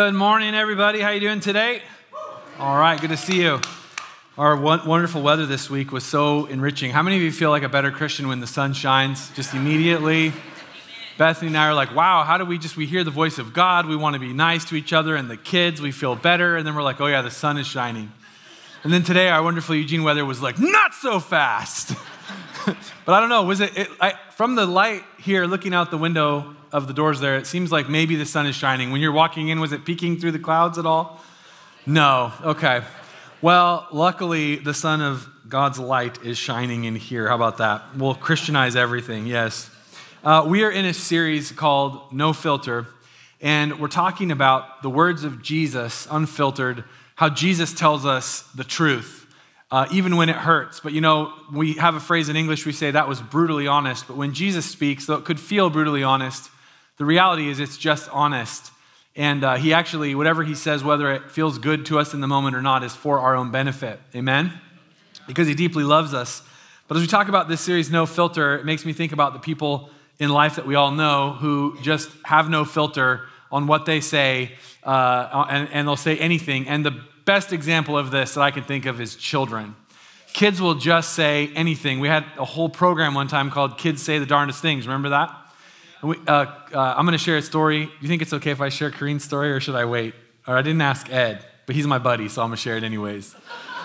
Good morning, everybody. How you doing today? All right, good to see you. Our wonderful weather this week was so enriching. How many of you feel like a better Christian when the sun shines just immediately? Bethany and I are like, wow, how do we just, we hear the voice of God, we want to be nice to each other, and the kids, we feel better, and then we're like, oh yeah, the sun is shining. And then today, our wonderful Eugene weather was like, not so fast. but I don't know, was it, it I, from the light here looking out the window of the doors there, it seems like maybe the sun is shining. When you're walking in, was it peeking through the clouds at all? No, okay. Well, luckily, the sun of God's light is shining in here. How about that? We'll Christianize everything, yes. Uh, we are in a series called No Filter, and we're talking about the words of Jesus, unfiltered, how Jesus tells us the truth, uh, even when it hurts. But you know, we have a phrase in English, we say that was brutally honest. But when Jesus speaks, though it could feel brutally honest, the reality is it's just honest. And uh, he actually, whatever he says, whether it feels good to us in the moment or not, is for our own benefit. Amen? Because he deeply loves us. But as we talk about this series, No Filter, it makes me think about the people in life that we all know who just have no filter on what they say, uh, and, and they'll say anything. And the best example of this that I can think of is children. Kids will just say anything. We had a whole program one time called Kids Say the Darndest Things. Remember that? We, uh, uh, I'm going to share a story. You think it's okay if I share Kareen's story or should I wait? Or I didn't ask Ed, but he's my buddy, so I'm going to share it anyways.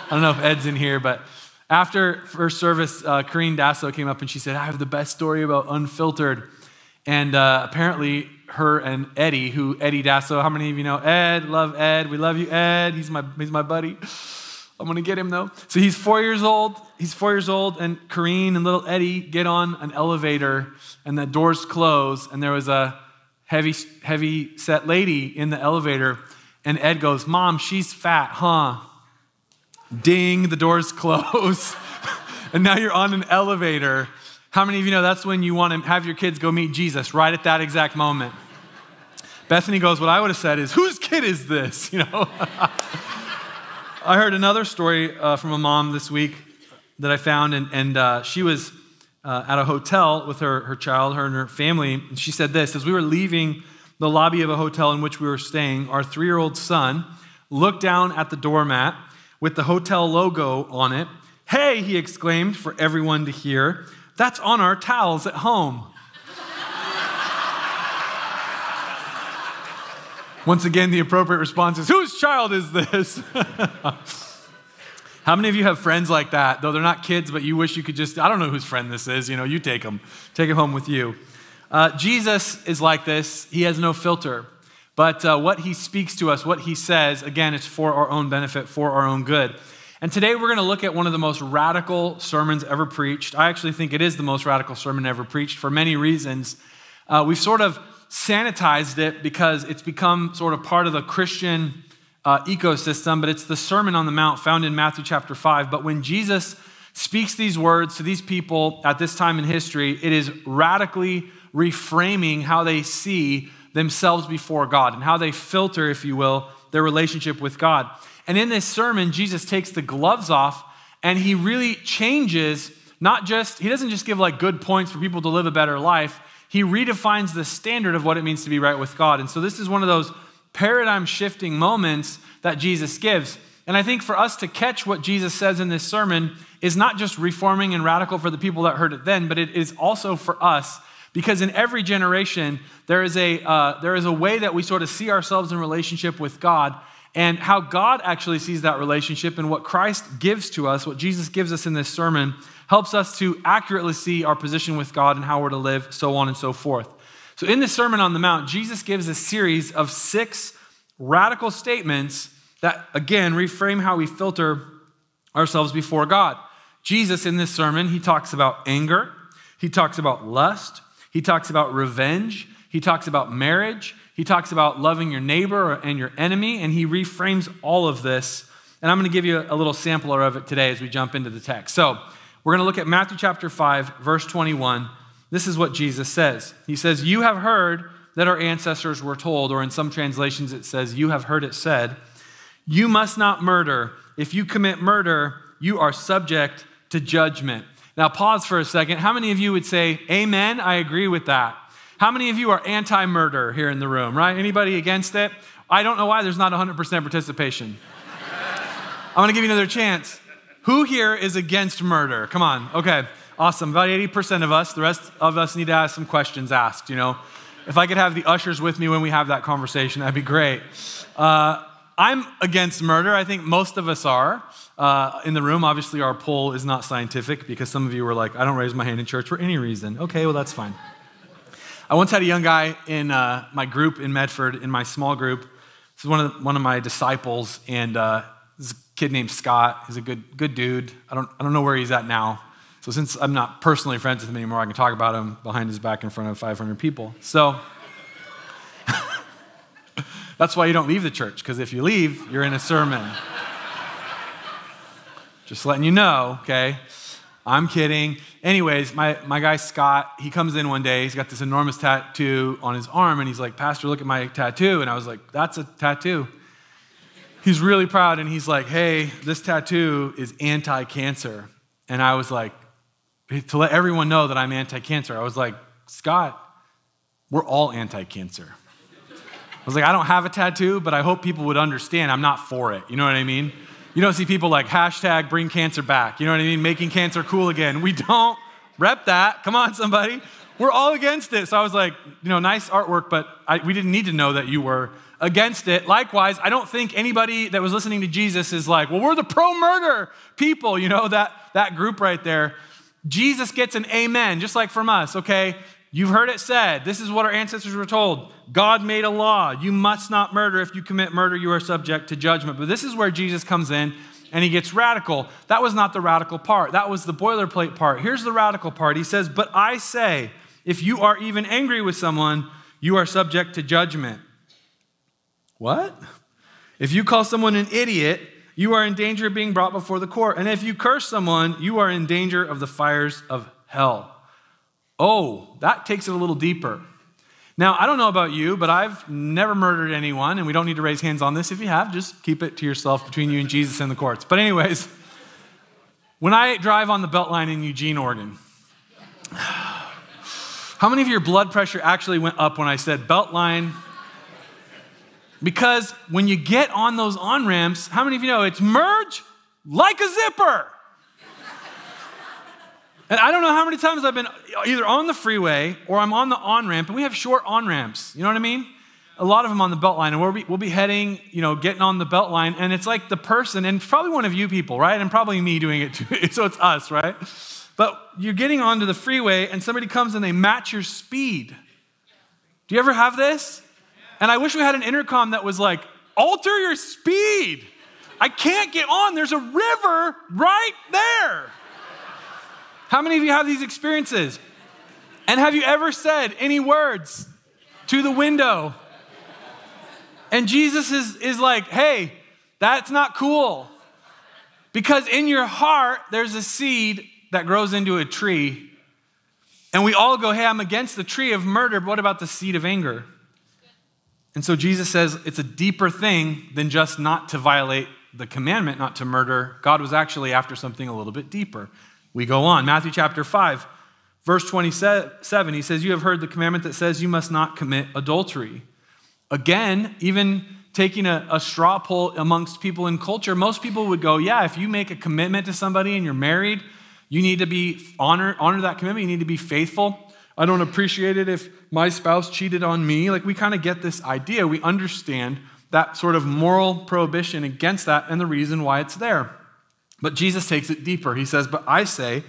I don't know if Ed's in here, but after first service, uh, Kareen Dasso came up and she said, I have the best story about unfiltered. And uh, apparently, her and Eddie, who Eddie Dasso, how many of you know Ed? Love Ed. We love you, Ed. He's my, he's my buddy. I'm gonna get him though. So he's four years old. He's four years old, and Kareen and little Eddie get on an elevator, and the doors close, and there was a heavy, heavy set lady in the elevator, and Ed goes, "Mom, she's fat, huh?" Ding, the doors close, and now you're on an elevator. How many of you know that's when you want to have your kids go meet Jesus right at that exact moment? Bethany goes, What I would have said is, Whose kid is this? You know? I heard another story uh, from a mom this week that I found, and, and uh, she was uh, at a hotel with her, her child, her and her family, and she said this As we were leaving the lobby of a hotel in which we were staying, our three year old son looked down at the doormat with the hotel logo on it. Hey, he exclaimed for everyone to hear, that's on our towels at home. Once again, the appropriate response is, Whose child is this? How many of you have friends like that, though they're not kids, but you wish you could just, I don't know whose friend this is, you know, you take them, take it home with you. Uh, Jesus is like this, he has no filter. But uh, what he speaks to us, what he says, again, it's for our own benefit, for our own good. And today we're going to look at one of the most radical sermons ever preached. I actually think it is the most radical sermon ever preached for many reasons. Uh, we've sort of sanitized it because it's become sort of part of the Christian uh, ecosystem, but it's the Sermon on the Mount found in Matthew chapter 5. But when Jesus speaks these words to these people at this time in history, it is radically reframing how they see themselves before God and how they filter, if you will, their relationship with God. And in this sermon, Jesus takes the gloves off and he really changes, not just, he doesn't just give like good points for people to live a better life he redefines the standard of what it means to be right with God. And so this is one of those paradigm shifting moments that Jesus gives. And I think for us to catch what Jesus says in this sermon is not just reforming and radical for the people that heard it then, but it is also for us. Because in every generation, there is, a, uh, there is a way that we sort of see ourselves in relationship with God and how God actually sees that relationship and what Christ gives to us, what Jesus gives us in this sermon, helps us to accurately see our position with God and how we're to live, so on and so forth. So, in the Sermon on the Mount, Jesus gives a series of six radical statements that, again, reframe how we filter ourselves before God. Jesus, in this sermon, he talks about anger, he talks about lust, he talks about revenge, he talks about marriage, he talks about loving your neighbor and your enemy, and he reframes all of this. And I'm going to give you a little sampler of it today as we jump into the text. So, we're going to look at Matthew chapter 5, verse 21. This is what Jesus says. He says, You have heard that our ancestors were told, or in some translations it says, You have heard it said, You must not murder. If you commit murder, you are subject to judgment. Now, pause for a second. How many of you would say, Amen? I agree with that. How many of you are anti murder here in the room, right? Anybody against it? I don't know why there's not 100% participation. I'm gonna give you another chance. Who here is against murder? Come on. Okay, awesome. About 80% of us. The rest of us need to ask some questions asked, you know? If I could have the ushers with me when we have that conversation, that'd be great. Uh, I'm against murder. I think most of us are. Uh, in the room, obviously, our poll is not scientific because some of you were like, I don't raise my hand in church for any reason. Okay, well, that's fine. I once had a young guy in uh, my group in Medford, in my small group. This is one of, the, one of my disciples, and uh, kid named Scott. He's a good, good dude. I don't, I don't know where he's at now. So since I'm not personally friends with him anymore, I can talk about him behind his back in front of 500 people. So that's why you don't leave the church, because if you leave, you're in a sermon. Just letting you know, okay? I'm kidding. Anyways, my, my guy Scott, he comes in one day, he's got this enormous tattoo on his arm, and he's like, Pastor, look at my tattoo. And I was like, That's a tattoo. He's really proud, and he's like, Hey, this tattoo is anti cancer. And I was like, to let everyone know that I'm anti cancer. I was like, Scott, we're all anti cancer. I was like, I don't have a tattoo, but I hope people would understand I'm not for it. You know what I mean? You don't see people like hashtag bring cancer back. You know what I mean? Making cancer cool again. We don't rep that. Come on, somebody. We're all against it. So I was like, you know, nice artwork, but I, we didn't need to know that you were against it. Likewise, I don't think anybody that was listening to Jesus is like, well, we're the pro murder people, you know, that, that group right there. Jesus gets an amen, just like from us, okay? You've heard it said. This is what our ancestors were told. God made a law. You must not murder. If you commit murder, you are subject to judgment. But this is where Jesus comes in and he gets radical. That was not the radical part, that was the boilerplate part. Here's the radical part. He says, But I say, if you are even angry with someone, you are subject to judgment. What? If you call someone an idiot, you are in danger of being brought before the court. And if you curse someone, you are in danger of the fires of hell. Oh, that takes it a little deeper. Now, I don't know about you, but I've never murdered anyone, and we don't need to raise hands on this. If you have, just keep it to yourself between you and Jesus in the courts. But, anyways, when I drive on the Beltline in Eugene, Oregon, how many of your blood pressure actually went up when I said Beltline because when you get on those on ramps, how many of you know it's merge like a zipper? and I don't know how many times I've been either on the freeway or I'm on the on ramp, and we have short on ramps. You know what I mean? A lot of them on the belt line, and we'll be, we'll be heading, you know, getting on the belt line, and it's like the person, and probably one of you people, right? And probably me doing it too. so it's us, right? But you're getting onto the freeway, and somebody comes and they match your speed. Do you ever have this? And I wish we had an intercom that was like, alter your speed. I can't get on. There's a river right there. How many of you have these experiences? And have you ever said any words to the window? And Jesus is, is like, hey, that's not cool. Because in your heart, there's a seed that grows into a tree. And we all go, hey, I'm against the tree of murder, but what about the seed of anger? And so Jesus says it's a deeper thing than just not to violate the commandment, not to murder. God was actually after something a little bit deeper. We go on. Matthew chapter 5, verse 27, he says, You have heard the commandment that says you must not commit adultery. Again, even taking a, a, straw poll amongst people in culture, most people would go, Yeah, if you make a commitment to somebody and you're married, you need to be honor, honor that commitment, you need to be faithful. I don't appreciate it if my spouse cheated on me. Like, we kind of get this idea. We understand that sort of moral prohibition against that and the reason why it's there. But Jesus takes it deeper. He says, But I say,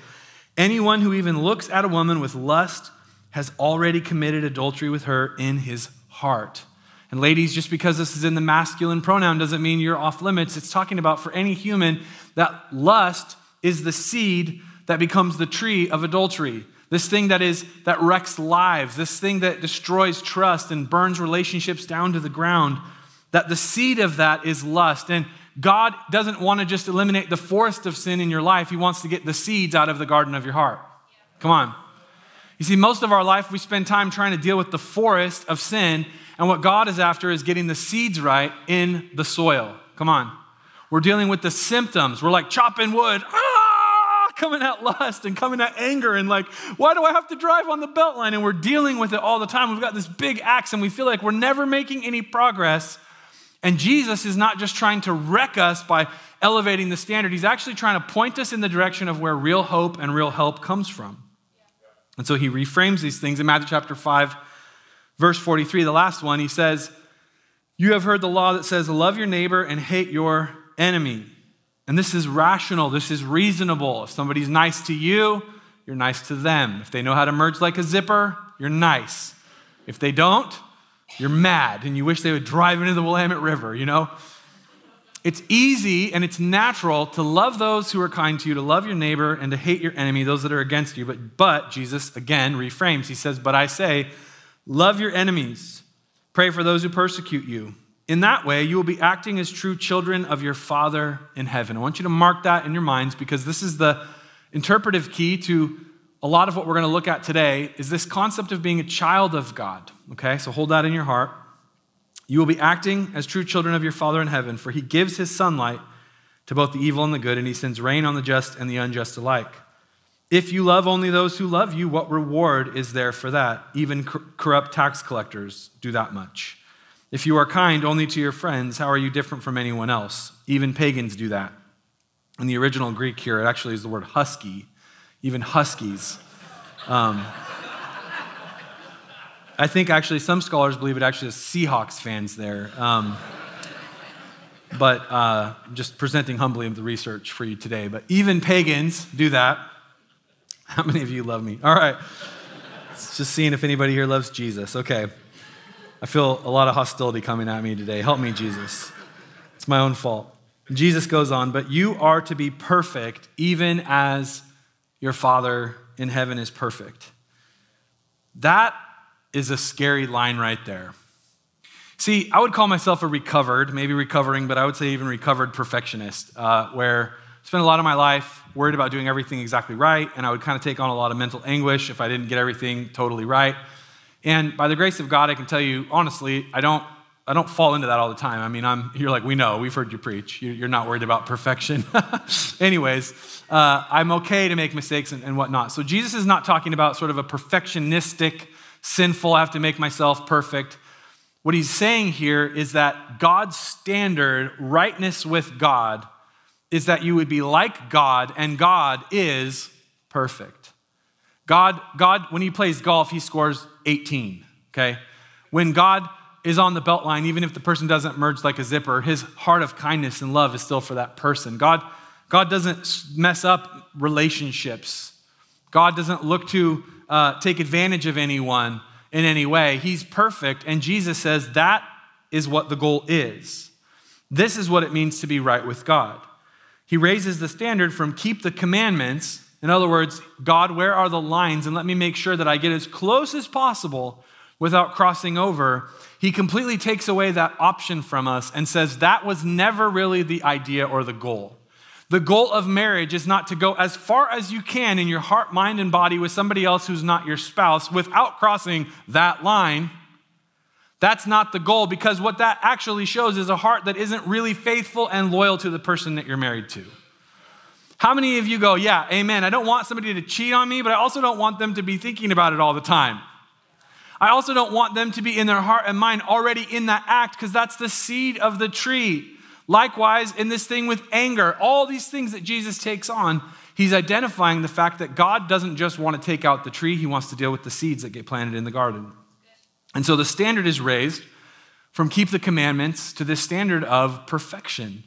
anyone who even looks at a woman with lust has already committed adultery with her in his heart. And ladies, just because this is in the masculine pronoun doesn't mean you're off limits. It's talking about for any human that lust is the seed that becomes the tree of adultery this thing that is that wrecks lives. This thing that destroys trust and burns relationships down to the ground. That the seed of that is lust. And god doesn't want to just eliminate the forest of sin in your life. He wants to get the seeds out of the garden of your heart. Come on. You see most of our life we spend time trying to deal with the forest of sin. And what god is after is getting the seeds right in the soil. Come on. We're dealing with the symptoms. We're like chopping wood. Ah, coming at lust and coming at anger and like, why do I have to drive on the belt line? And we're dealing with it all the time. We've got this big axe and we feel like we're never making any progress. And Jesus is not just trying to wreck us by elevating the standard, he's actually trying to point us in the direction of where real hope and real help comes from. And so he reframes these things in Matthew chapter 5, verse 43, the last one. He says, You have heard the law that says, Love your neighbor and hate your enemy. And this is rational, this is reasonable. If somebody's nice to you, you're nice to them. If they know how to merge like a zipper, you're nice. If they don't, you're mad and you wish they would drive into the Willamette River, you know? It's easy and it's natural to love those who are kind to you, to love your neighbor, and to hate your enemy, those that are against you. But, but Jesus again reframes. He says, But I say, love your enemies, pray for those who persecute you. In that way, you will be acting as true children of your Father in heaven. I want you to mark that in your minds because this is the interpretive key to a lot of what we're going to look at today is this concept of being a child of God. Okay? So hold that in your heart. You will be acting as true children of your Father in heaven, for he gives his sunlight to both the evil and the good, and he sends rain on the just and the unjust alike. If you love only those who love you, what reward is there for that? Even corrupt tax collectors do that much. If you are kind only to your friends, how are you different from anyone else? Even pagans do that. In the original Greek here, it actually is the word husky. Even huskies. Um, I think actually some scholars believe it actually is Seahawks fans there. Um, but uh, just presenting humbly the research for you today. But even pagans do that. How many of you love me? All right. just seeing if anybody here loves Jesus. Okay. I feel a lot of hostility coming at me today. Help me, Jesus. It's my own fault. Jesus goes on, but you are to be perfect even as your Father in heaven is perfect. That is a scary line right there. See, I would call myself a recovered, maybe recovering, but I would say even recovered perfectionist, uh, where I spent a lot of my life worried about doing everything exactly right, and I would kind of take on a lot of mental anguish if I didn't get everything totally right. And by the grace of God, I can tell you honestly, I don't, I don't fall into that all the time. I mean, I'm, you're like, we know, we've heard you preach. You're not worried about perfection. Anyways, uh, I'm okay to make mistakes and, and whatnot. So Jesus is not talking about sort of a perfectionistic sinful, I have to make myself perfect. What he's saying here is that God's standard, rightness with God, is that you would be like God, and God is perfect. God, God, when he plays golf, he scores 18, okay? When God is on the belt line, even if the person doesn't merge like a zipper, his heart of kindness and love is still for that person. God, God doesn't mess up relationships. God doesn't look to uh, take advantage of anyone in any way. He's perfect, and Jesus says that is what the goal is. This is what it means to be right with God. He raises the standard from keep the commandments. In other words, God, where are the lines? And let me make sure that I get as close as possible without crossing over. He completely takes away that option from us and says that was never really the idea or the goal. The goal of marriage is not to go as far as you can in your heart, mind, and body with somebody else who's not your spouse without crossing that line. That's not the goal because what that actually shows is a heart that isn't really faithful and loyal to the person that you're married to. How many of you go, Yeah, amen. I don't want somebody to cheat on me, but I also don't want them to be thinking about it all the time. I also don't want them to be in their heart and mind already in that act because that's the seed of the tree. Likewise, in this thing with anger, all these things that Jesus takes on, he's identifying the fact that God doesn't just want to take out the tree, he wants to deal with the seeds that get planted in the garden. And so the standard is raised from keep the commandments to this standard of perfection.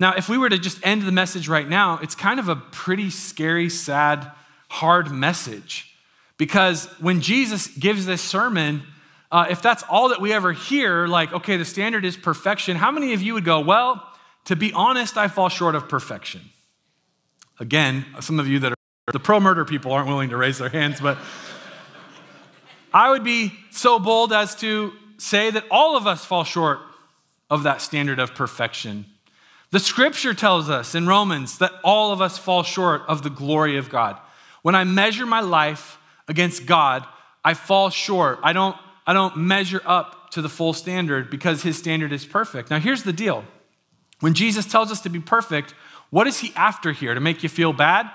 Now, if we were to just end the message right now, it's kind of a pretty scary, sad, hard message. Because when Jesus gives this sermon, uh, if that's all that we ever hear, like, okay, the standard is perfection, how many of you would go, well, to be honest, I fall short of perfection? Again, some of you that are the pro murder people aren't willing to raise their hands, but I would be so bold as to say that all of us fall short of that standard of perfection. The scripture tells us in Romans that all of us fall short of the glory of God. When I measure my life against God, I fall short. I don't I don't measure up to the full standard because his standard is perfect. Now, here's the deal when Jesus tells us to be perfect, what is he after here? To make you feel bad?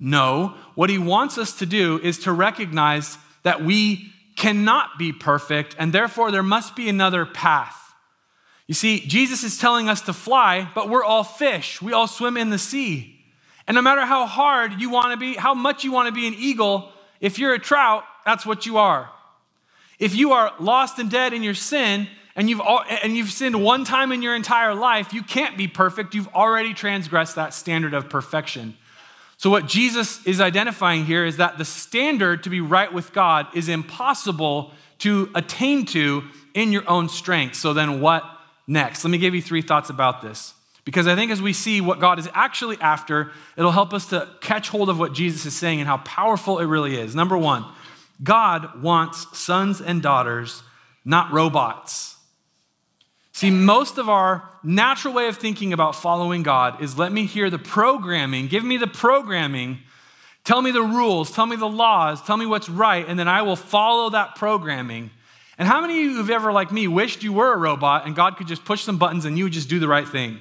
No, what he wants us to do is to recognize that we cannot be perfect, and therefore there must be another path. You see, Jesus is telling us to fly, but we're all fish. We all swim in the sea. And no matter how hard you want to be, how much you want to be an eagle, if you're a trout, that's what you are. If you are lost and dead in your sin, and you've, all, and you've sinned one time in your entire life, you can't be perfect. You've already transgressed that standard of perfection. So, what Jesus is identifying here is that the standard to be right with God is impossible to attain to in your own strength. So, then what next? Let me give you three thoughts about this. Because I think as we see what God is actually after, it'll help us to catch hold of what Jesus is saying and how powerful it really is. Number one, God wants sons and daughters, not robots. See, most of our natural way of thinking about following God is let me hear the programming, give me the programming, tell me the rules, tell me the laws, tell me what's right, and then I will follow that programming. And how many of you have ever, like me, wished you were a robot and God could just push some buttons and you would just do the right thing?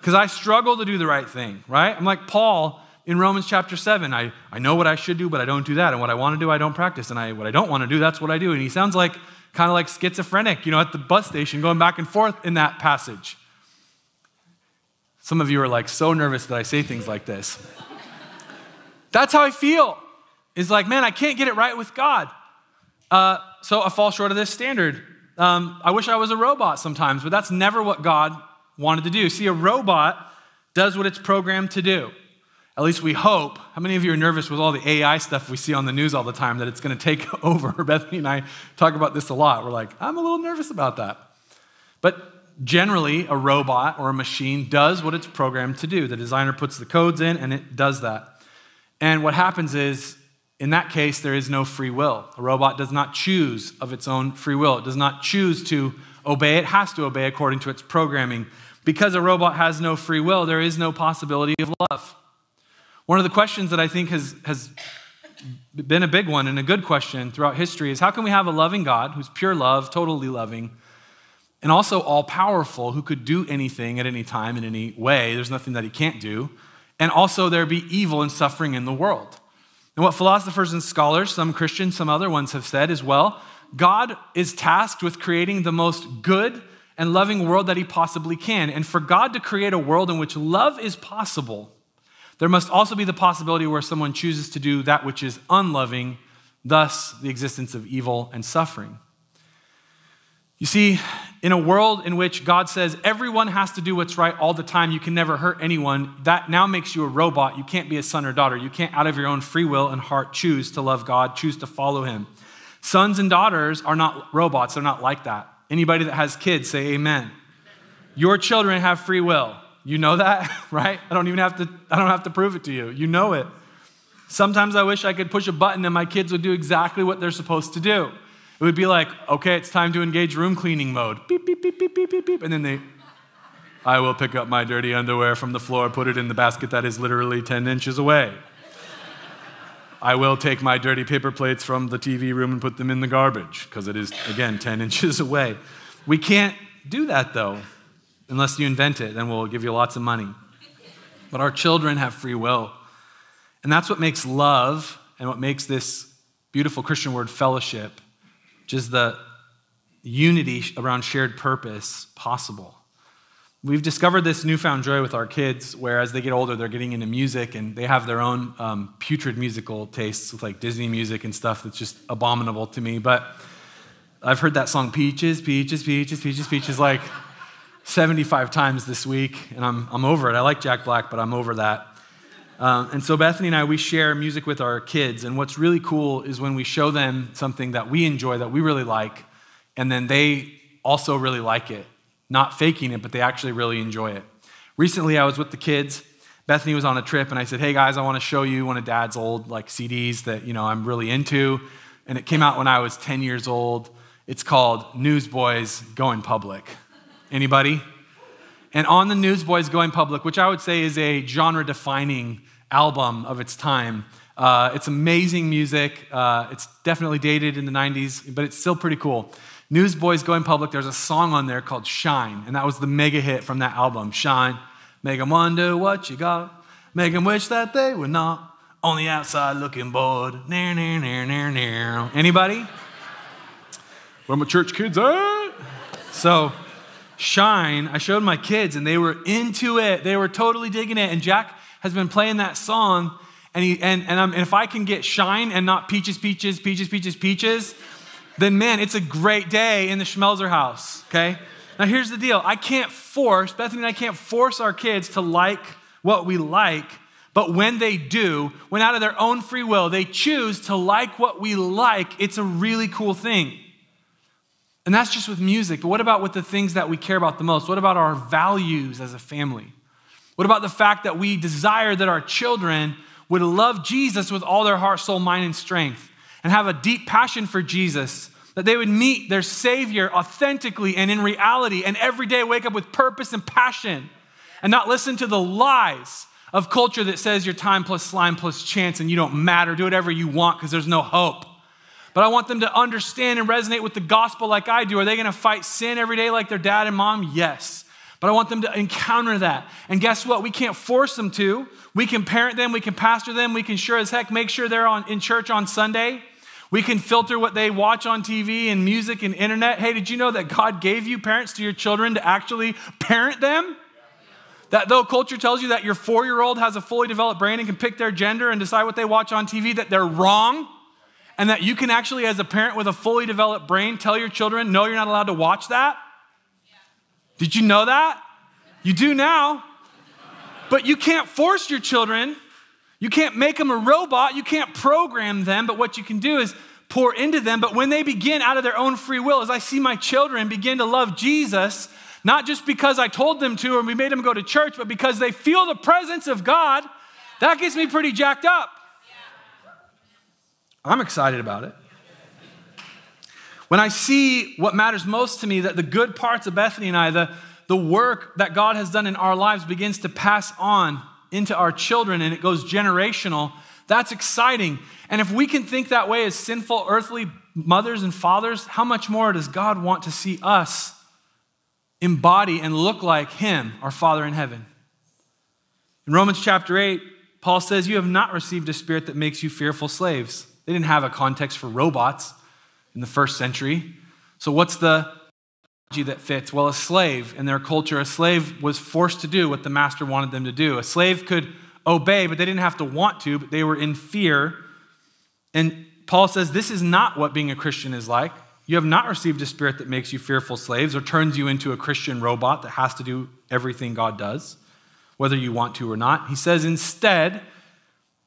Because I struggle to do the right thing, right? I'm like Paul in Romans chapter 7. I, I know what I should do, but I don't do that. And what I want to do, I don't practice. And I, what I don't want to do, that's what I do. And he sounds like kind of like schizophrenic, you know, at the bus station, going back and forth in that passage. Some of you are like so nervous that I say things like this. That's how I feel. Is like, man, I can't get it right with God. Uh, so I fall short of this standard. Um, I wish I was a robot sometimes, but that's never what God wanted to do. See, a robot does what it's programmed to do. At least we hope. How many of you are nervous with all the AI stuff we see on the news all the time that it's going to take over? Bethany and I talk about this a lot. We're like, I'm a little nervous about that. But generally, a robot or a machine does what it's programmed to do. The designer puts the codes in and it does that. And what happens is, in that case, there is no free will. A robot does not choose of its own free will, it does not choose to obey, it has to obey according to its programming. Because a robot has no free will, there is no possibility of love. One of the questions that I think has, has been a big one and a good question throughout history is how can we have a loving God who's pure love, totally loving, and also all powerful, who could do anything at any time in any way? There's nothing that he can't do. And also there be evil and suffering in the world. And what philosophers and scholars, some Christians, some other ones have said as well God is tasked with creating the most good and loving world that he possibly can. And for God to create a world in which love is possible, there must also be the possibility where someone chooses to do that which is unloving, thus, the existence of evil and suffering. You see, in a world in which God says everyone has to do what's right all the time, you can never hurt anyone, that now makes you a robot. You can't be a son or daughter. You can't, out of your own free will and heart, choose to love God, choose to follow Him. Sons and daughters are not robots, they're not like that. Anybody that has kids, say amen. Your children have free will. You know that, right? I don't even have to I don't have to prove it to you. You know it. Sometimes I wish I could push a button and my kids would do exactly what they're supposed to do. It would be like, okay, it's time to engage room cleaning mode. Beep, beep, beep, beep, beep, beep, beep. And then they, I will pick up my dirty underwear from the floor, put it in the basket that is literally 10 inches away. I will take my dirty paper plates from the TV room and put them in the garbage because it is, again, 10 inches away. We can't do that though unless you invent it, then we'll give you lots of money. But our children have free will. And that's what makes love and what makes this beautiful Christian word fellowship, is the unity around shared purpose, possible. We've discovered this newfound joy with our kids, where as they get older, they're getting into music and they have their own um, putrid musical tastes with like Disney music and stuff that's just abominable to me. But I've heard that song, Peaches, Peaches, Peaches, Peaches, Peaches, like 75 times this week, and I'm, I'm over it. I like Jack Black, but I'm over that. Um, and so Bethany and I, we share music with our kids. And what's really cool is when we show them something that we enjoy, that we really like, and then they also really like it. Not faking it, but they actually really enjoy it. Recently, I was with the kids. Bethany was on a trip, and I said, "Hey guys, I want to show you one of Dad's old like CDs that you know I'm really into." And it came out when I was 10 years old. It's called Newsboys Going Public. Anybody? And on the Newsboys Going Public, which I would say is a genre defining album of its time. Uh, it's amazing music. Uh, it's definitely dated in the 90s, but it's still pretty cool. Newsboys Going Public, there's a song on there called Shine, and that was the mega hit from that album. Shine, make them wonder what you got, make them wish that they were not on the outside looking bored. Nair, nair, nair, nair, nair. Anybody? Where my church kids at? So, Shine, I showed my kids and they were into it. They were totally digging it. And Jack has been playing that song. And, he, and, and, and if I can get Shine and not Peaches, Peaches, Peaches, Peaches, Peaches, then man, it's a great day in the Schmelzer house, okay? Now, here's the deal I can't force, Bethany and I can't force our kids to like what we like, but when they do, when out of their own free will they choose to like what we like, it's a really cool thing. And that's just with music. But what about with the things that we care about the most? What about our values as a family? What about the fact that we desire that our children would love Jesus with all their heart, soul, mind, and strength and have a deep passion for Jesus? That they would meet their Savior authentically and in reality and every day wake up with purpose and passion and not listen to the lies of culture that says you're time plus slime plus chance and you don't matter. Do whatever you want because there's no hope. But I want them to understand and resonate with the gospel like I do. Are they going to fight sin every day like their dad and mom? Yes. But I want them to encounter that. And guess what? We can't force them to. We can parent them, we can pastor them, we can sure as heck make sure they're on, in church on Sunday. We can filter what they watch on TV and music and internet. Hey, did you know that God gave you parents to your children to actually parent them? That though culture tells you that your four year old has a fully developed brain and can pick their gender and decide what they watch on TV, that they're wrong and that you can actually, as a parent with a fully developed brain, tell your children, no, you're not allowed to watch that? Did you know that? You do now. But you can't force your children. You can't make them a robot. You can't program them. But what you can do is pour into them. But when they begin out of their own free will, as I see my children begin to love Jesus, not just because I told them to or we made them go to church, but because they feel the presence of God, that gets me pretty jacked up. I'm excited about it. When I see what matters most to me, that the good parts of Bethany and I, the, the work that God has done in our lives begins to pass on into our children and it goes generational, that's exciting. And if we can think that way as sinful earthly mothers and fathers, how much more does God want to see us embody and look like Him, our Father in heaven? In Romans chapter 8, Paul says, You have not received a spirit that makes you fearful slaves they didn't have a context for robots in the first century. So, what's the analogy that fits? Well, a slave in their culture, a slave was forced to do what the master wanted them to do. A slave could obey, but they didn't have to want to, but they were in fear. And Paul says this is not what being a Christian is like. You have not received a spirit that makes you fearful slaves or turns you into a Christian robot that has to do everything God does, whether you want to or not. He says instead,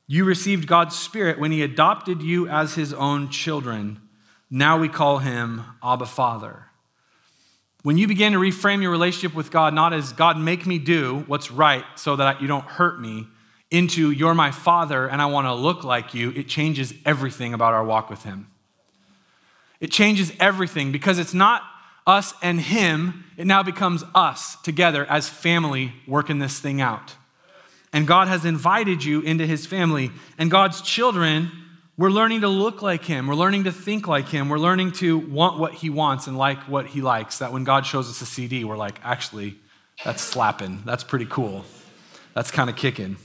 you received God's Spirit when He adopted you as His own children. Now we call Him Abba Father. When you begin to reframe your relationship with God, not as God, make me do what's right so that you don't hurt me, into you're my Father and I want to look like you, it changes everything about our walk with Him. It changes everything because it's not us and Him, it now becomes us together as family working this thing out and God has invited you into his family. And God's children, we're learning to look like him. We're learning to think like him. We're learning to want what he wants and like what he likes. That when God shows us a CD, we're like, actually, that's slapping. That's pretty cool. That's kind of kicking.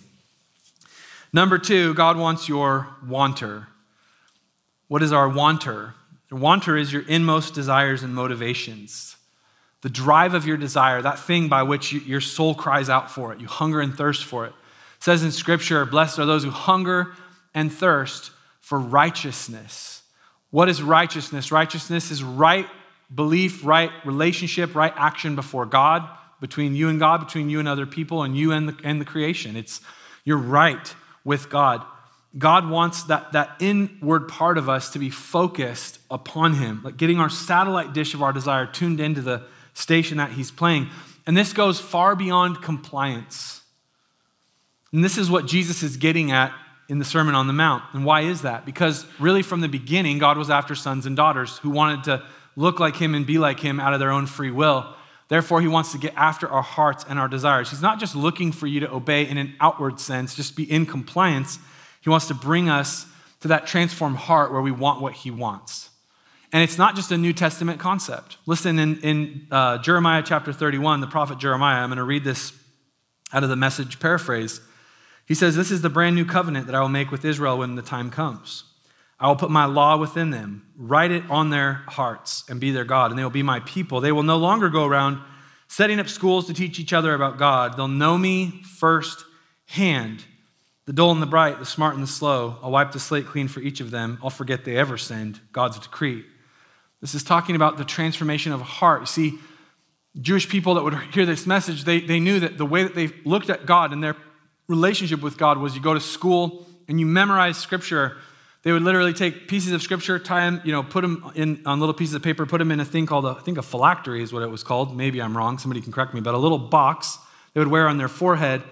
Number two, God wants your wanter. What is our wanter? Your wanter is your inmost desires and motivations the drive of your desire, that thing by which you, your soul cries out for it. You hunger and thirst for it. It. says in Scripture, Blessed are those who hunger and thirst for righteousness. What is righteousness? Righteousness is right belief, right relationship, right action before God, between you and God, between you and other people, and you and the, and the creation. It's you're right with God. God wants that, that inward part of us to be focused upon Him, like getting our satellite dish of our desire tuned into the station that he's playing. And this goes far beyond compliance. And this is what Jesus is getting at in the Sermon on the Mount. And why is that? Because really, from the beginning, God was after sons and daughters who wanted to look like him and be like him out of their own free will. Therefore, he wants to get after our hearts and our desires. He's not just looking for you to obey in an outward sense, just be in compliance. He wants to bring us to that transformed heart where we want what he wants. And it's not just a New Testament concept. Listen, in, in uh, Jeremiah chapter 31, the prophet Jeremiah, I'm going to read this out of the message paraphrase. He says, This is the brand new covenant that I will make with Israel when the time comes. I will put my law within them, write it on their hearts, and be their God, and they will be my people. They will no longer go around setting up schools to teach each other about God. They'll know me firsthand. The dull and the bright, the smart and the slow. I'll wipe the slate clean for each of them. I'll forget they ever sinned. God's decree. This is talking about the transformation of heart. You see, Jewish people that would hear this message, they, they knew that the way that they looked at God and their relationship with God was you go to school and you memorize scripture. They would literally take pieces of scripture, tie them, you know, put them in on little pieces of paper, put them in a thing called, a, I think a phylactery is what it was called. Maybe I'm wrong. Somebody can correct me. But a little box they would wear on their forehead.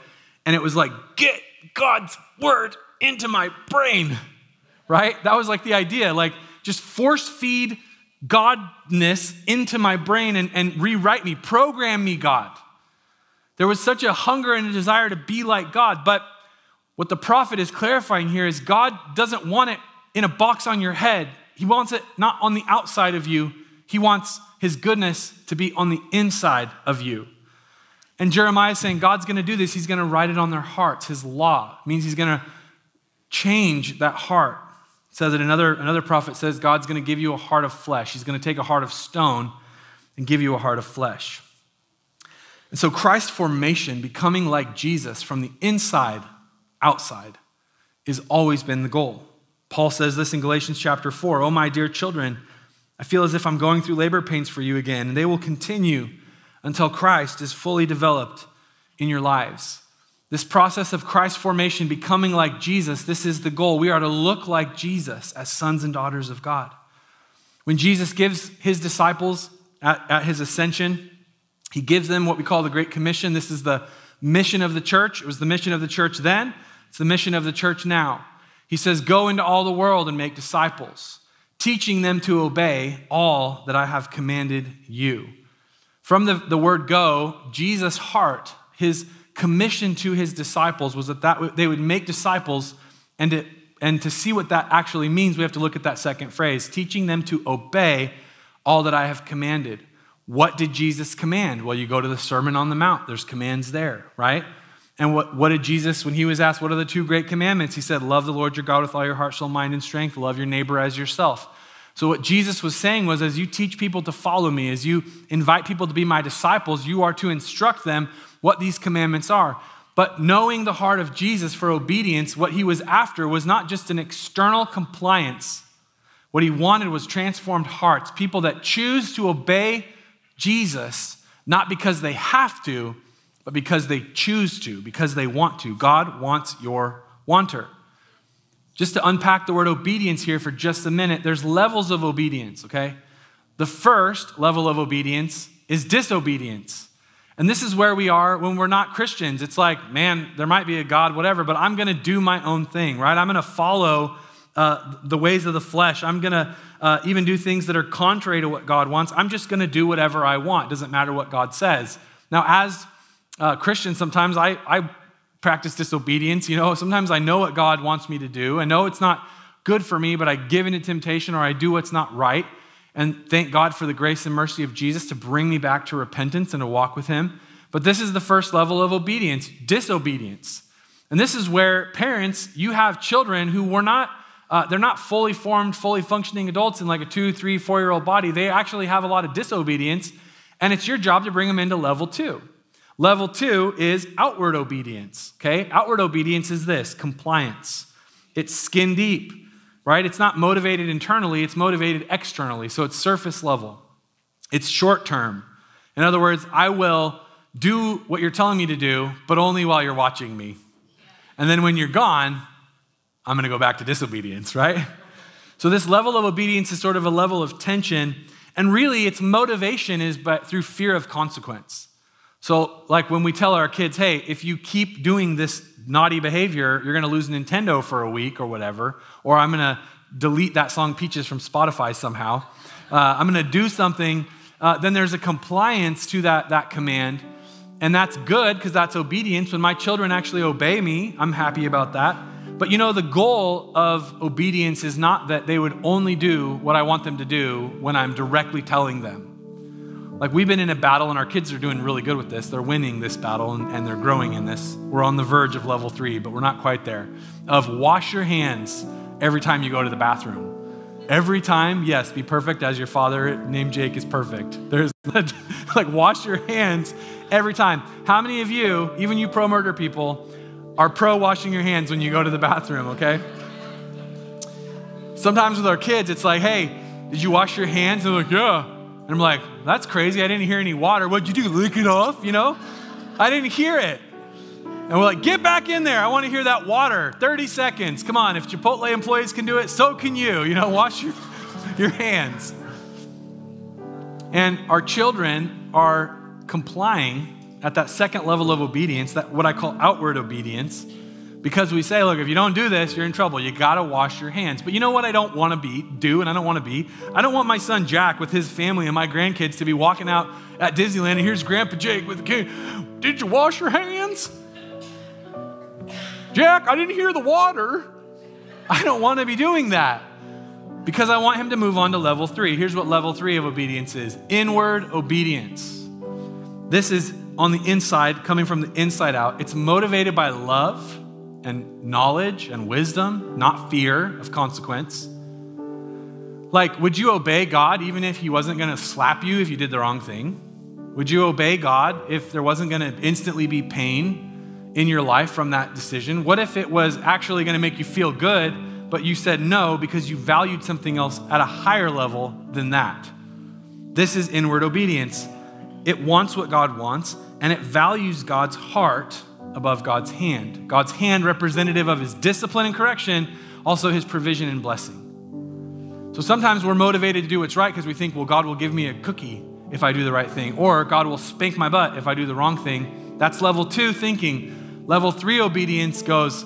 And it was like, get God's word into my brain, right? That was like the idea. Like, just force feed Godness into my brain and, and rewrite me, program me, God. There was such a hunger and a desire to be like God. But what the prophet is clarifying here is God doesn't want it in a box on your head. He wants it not on the outside of you, He wants His goodness to be on the inside of you. And Jeremiah is saying God's going to do this. He's going to write it on their hearts. His law means He's going to change that heart. It says that another, another prophet says God's going to give you a heart of flesh. He's going to take a heart of stone and give you a heart of flesh. And so Christ formation, becoming like Jesus from the inside outside, has always been the goal. Paul says this in Galatians chapter 4 Oh, my dear children, I feel as if I'm going through labor pains for you again, and they will continue until Christ is fully developed in your lives. This process of Christ formation, becoming like Jesus, this is the goal. We are to look like Jesus as sons and daughters of God. When Jesus gives his disciples at, at his ascension, he gives them what we call the Great Commission. This is the mission of the church. It was the mission of the church then, it's the mission of the church now. He says, Go into all the world and make disciples, teaching them to obey all that I have commanded you. From the, the word go, Jesus' heart, his commission to his disciples was that, that they would make disciples and to, and to see what that actually means, we have to look at that second phrase teaching them to obey all that I have commanded. What did Jesus command? Well, you go to the Sermon on the Mount, there's commands there, right? And what, what did Jesus, when he was asked, What are the two great commandments? He said, Love the Lord your God with all your heart, soul, mind, and strength. Love your neighbor as yourself. So, what Jesus was saying was, as you teach people to follow me, as you invite people to be my disciples, you are to instruct them what these commandments are. But knowing the heart of Jesus for obedience, what he was after was not just an external compliance. What he wanted was transformed hearts, people that choose to obey Jesus, not because they have to, but because they choose to, because they want to. God wants your wanter. Just to unpack the word obedience here for just a minute, there's levels of obedience, okay? The first level of obedience is disobedience. And this is where we are when we're not Christians. It's like, man, there might be a God, whatever, but I'm going to do my own thing, right? I'm going to follow uh, the ways of the flesh. I'm going to uh, even do things that are contrary to what God wants. I'm just going to do whatever I want. Doesn't matter what God says. Now, as uh, Christians, sometimes I, I practice disobedience. You know, sometimes I know what God wants me to do. I know it's not good for me, but I give into temptation or I do what's not right. And thank God for the grace and mercy of Jesus to bring me back to repentance and to walk with Him. But this is the first level of obedience disobedience. And this is where parents, you have children who were not uh, they're not fully formed, fully functioning adults in like a two, three, four year old body. They actually have a lot of disobedience, and it's your job to bring them into level two. Level two is outward obedience, okay? Outward obedience is this compliance. It's skin deep, right? It's not motivated internally, it's motivated externally. So it's surface level, it's short term. In other words, I will do what you're telling me to do, but only while you're watching me. And then when you're gone, I'm going to go back to disobedience, right? So this level of obedience is sort of a level of tension, and really its motivation is but through fear of consequence. So like when we tell our kids, "Hey, if you keep doing this naughty behavior, you're going to lose Nintendo for a week or whatever, or I'm going to delete that song Peaches from Spotify somehow. Uh, I'm going to do something." Uh, then there's a compliance to that, that command. And that's good because that's obedience. When my children actually obey me, I'm happy about that. But you know, the goal of obedience is not that they would only do what I want them to do when I'm directly telling them. Like we've been in a battle, and our kids are doing really good with this. They're winning this battle and, and they're growing in this. We're on the verge of level three, but we're not quite there. Of wash your hands every time you go to the bathroom. Every time, yes, be perfect as your father named Jake is perfect. There's like wash your hands every time. How many of you, even you pro murder people, are pro washing your hands when you go to the bathroom, okay? Sometimes with our kids, it's like, hey, did you wash your hands? And they're like, yeah. And I'm like, that's crazy. I didn't hear any water. What'd you do? Lick it off? You know? I didn't hear it. And we're like, get back in there. I want to hear that water. 30 seconds. Come on. If Chipotle employees can do it, so can you. You know, wash your, your hands. And our children are complying at that second level of obedience, that what I call outward obedience, because we say, look, if you don't do this, you're in trouble. You got to wash your hands. But you know what I don't want to be, do, and I don't want to be? I don't want my son Jack with his family and my grandkids to be walking out at Disneyland and here's Grandpa Jake with the kid. Did you wash your hands? Jack, I didn't hear the water. I don't want to be doing that because I want him to move on to level three. Here's what level three of obedience is inward obedience. This is on the inside, coming from the inside out. It's motivated by love and knowledge and wisdom, not fear of consequence. Like, would you obey God even if He wasn't going to slap you if you did the wrong thing? Would you obey God if there wasn't going to instantly be pain in your life from that decision? What if it was actually going to make you feel good, but you said no because you valued something else at a higher level than that? This is inward obedience. It wants what God wants, and it values God's heart above God's hand. God's hand, representative of his discipline and correction, also his provision and blessing. So sometimes we're motivated to do what's right because we think, well, God will give me a cookie if I do the right thing, or God will spank my butt if I do the wrong thing. That's level two thinking. Level three obedience goes,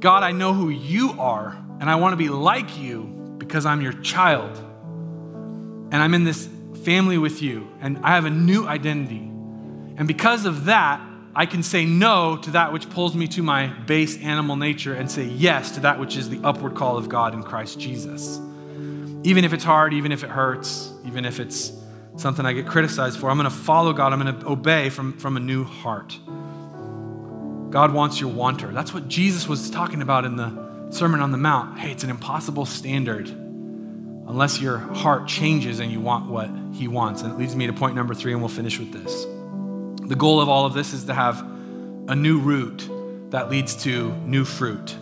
God, I know who you are, and I want to be like you because I'm your child. And I'm in this family with you, and I have a new identity. And because of that, I can say no to that which pulls me to my base animal nature and say yes to that which is the upward call of God in Christ Jesus. Even if it's hard, even if it hurts, even if it's something I get criticized for, I'm going to follow God. I'm going to obey from, from a new heart. God wants your wanter. That's what Jesus was talking about in the Sermon on the Mount. Hey, it's an impossible standard unless your heart changes and you want what He wants. And it leads me to point number three, and we'll finish with this. The goal of all of this is to have a new root that leads to new fruit.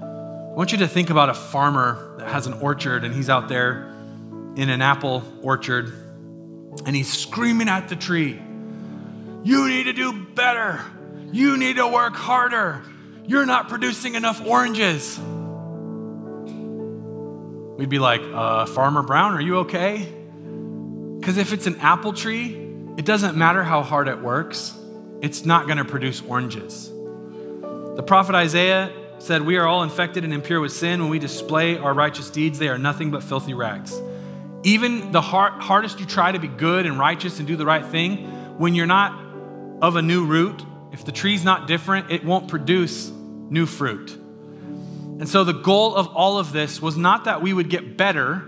I want you to think about a farmer that has an orchard and he's out there in an apple orchard and he's screaming at the tree, You need to do better. You need to work harder. You're not producing enough oranges. We'd be like, uh, Farmer Brown, are you okay? Because if it's an apple tree, it doesn't matter how hard it works, it's not going to produce oranges. The prophet Isaiah said, We are all infected and impure with sin. When we display our righteous deeds, they are nothing but filthy rags. Even the hard, hardest you try to be good and righteous and do the right thing, when you're not of a new root, if the tree's not different, it won't produce new fruit. And so the goal of all of this was not that we would get better,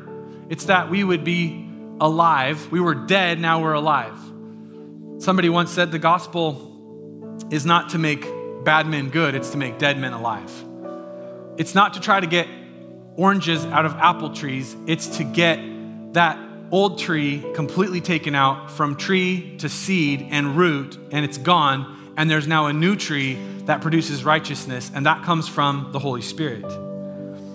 it's that we would be alive. We were dead, now we're alive. Somebody once said the gospel is not to make bad men good, it's to make dead men alive. It's not to try to get oranges out of apple trees, it's to get that old tree completely taken out from tree to seed and root, and it's gone, and there's now a new tree that produces righteousness, and that comes from the Holy Spirit.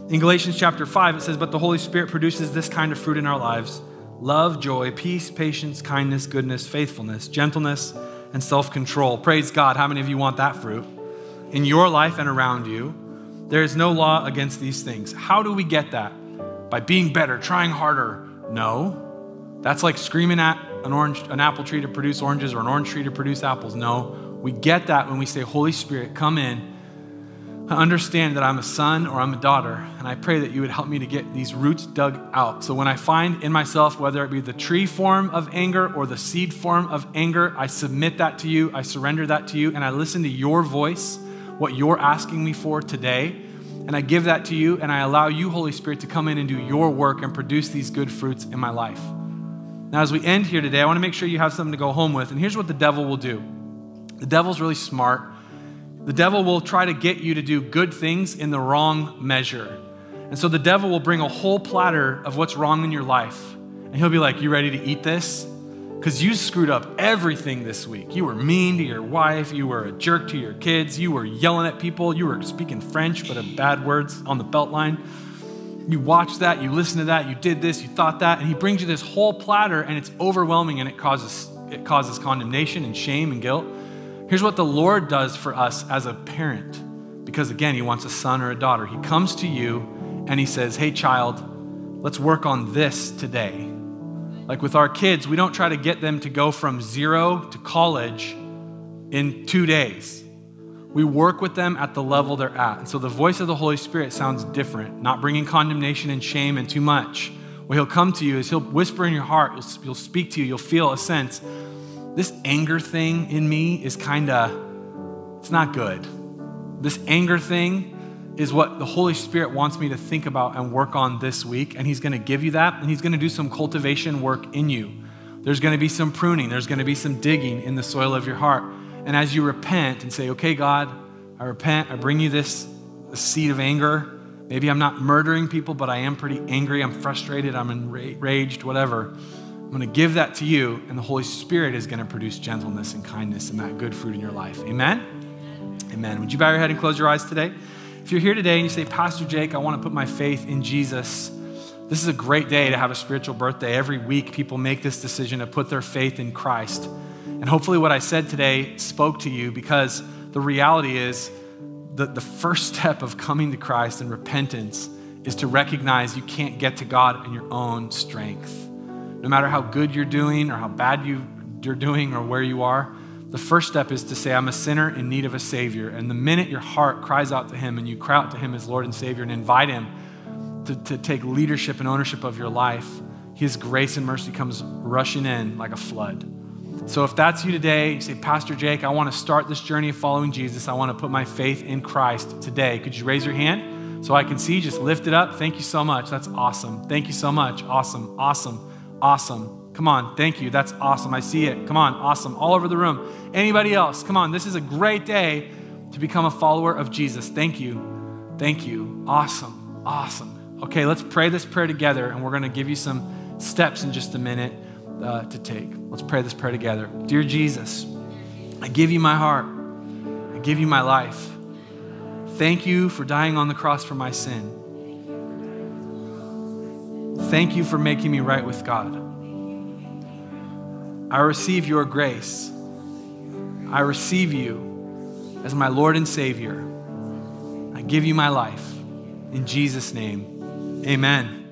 In Galatians chapter 5, it says, But the Holy Spirit produces this kind of fruit in our lives love, joy, peace, patience, kindness, goodness, faithfulness, gentleness, and self control. Praise God. How many of you want that fruit? In your life and around you, there is no law against these things. How do we get that? By being better, trying harder? No. That's like screaming at an orange, an apple tree to produce oranges or an orange tree to produce apples. No. We get that when we say, Holy Spirit, come in I understand that I'm a son or I'm a daughter, and I pray that you would help me to get these roots dug out. So when I find in myself, whether it be the tree form of anger or the seed form of anger, I submit that to you, I surrender that to you, and I listen to your voice, what you're asking me for today, and I give that to you, and I allow you, Holy Spirit, to come in and do your work and produce these good fruits in my life. Now, as we end here today, I want to make sure you have something to go home with. And here's what the devil will do the devil's really smart. The devil will try to get you to do good things in the wrong measure. And so the devil will bring a whole platter of what's wrong in your life. And he'll be like, You ready to eat this? Because you screwed up everything this week. You were mean to your wife. You were a jerk to your kids. You were yelling at people. You were speaking French, but of bad words on the belt line. You watched that. You listened to that. You did this. You thought that. And he brings you this whole platter, and it's overwhelming, and it causes, it causes condemnation and shame and guilt. Here's what the Lord does for us as a parent. Because again, he wants a son or a daughter. He comes to you and he says, Hey, child, let's work on this today. Like with our kids, we don't try to get them to go from zero to college in two days. We work with them at the level they're at. And so the voice of the Holy Spirit sounds different, not bringing condemnation and shame and too much. What he'll come to you is he'll whisper in your heart, he'll, speak to you, you'll feel a sense. This anger thing in me is kind of, it's not good. This anger thing, is what the Holy Spirit wants me to think about and work on this week. And He's going to give you that, and He's going to do some cultivation work in you. There's going to be some pruning, there's going to be some digging in the soil of your heart. And as you repent and say, okay, God, I repent, I bring you this, seed of anger. Maybe I'm not murdering people, but I am pretty angry, I'm frustrated, I'm enraged, whatever. I'm going to give that to you, and the Holy Spirit is going to produce gentleness and kindness and that good fruit in your life. Amen? Amen. Would you bow your head and close your eyes today? If you're here today and you say, Pastor Jake, I want to put my faith in Jesus, this is a great day to have a spiritual birthday. Every week, people make this decision to put their faith in Christ. And hopefully, what I said today spoke to you because the reality is that the first step of coming to Christ and repentance is to recognize you can't get to God in your own strength. No matter how good you're doing or how bad you, you're doing or where you are, the first step is to say, I'm a sinner in need of a Savior. And the minute your heart cries out to Him and you cry out to Him as Lord and Savior and invite Him to, to take leadership and ownership of your life, His grace and mercy comes rushing in like a flood. So if that's you today, you say, Pastor Jake, I want to start this journey of following Jesus. I want to put my faith in Christ today. Could you raise your hand so I can see? Just lift it up. Thank you so much. That's awesome. Thank you so much. Awesome, awesome, awesome. Come on, thank you. That's awesome. I see it. Come on, awesome. All over the room. Anybody else? Come on, this is a great day to become a follower of Jesus. Thank you. Thank you. Awesome. Awesome. Okay, let's pray this prayer together, and we're going to give you some steps in just a minute uh, to take. Let's pray this prayer together. Dear Jesus, I give you my heart, I give you my life. Thank you for dying on the cross for my sin. Thank you for making me right with God. I receive your grace. I receive you as my Lord and Savior. I give you my life. In Jesus' name, amen.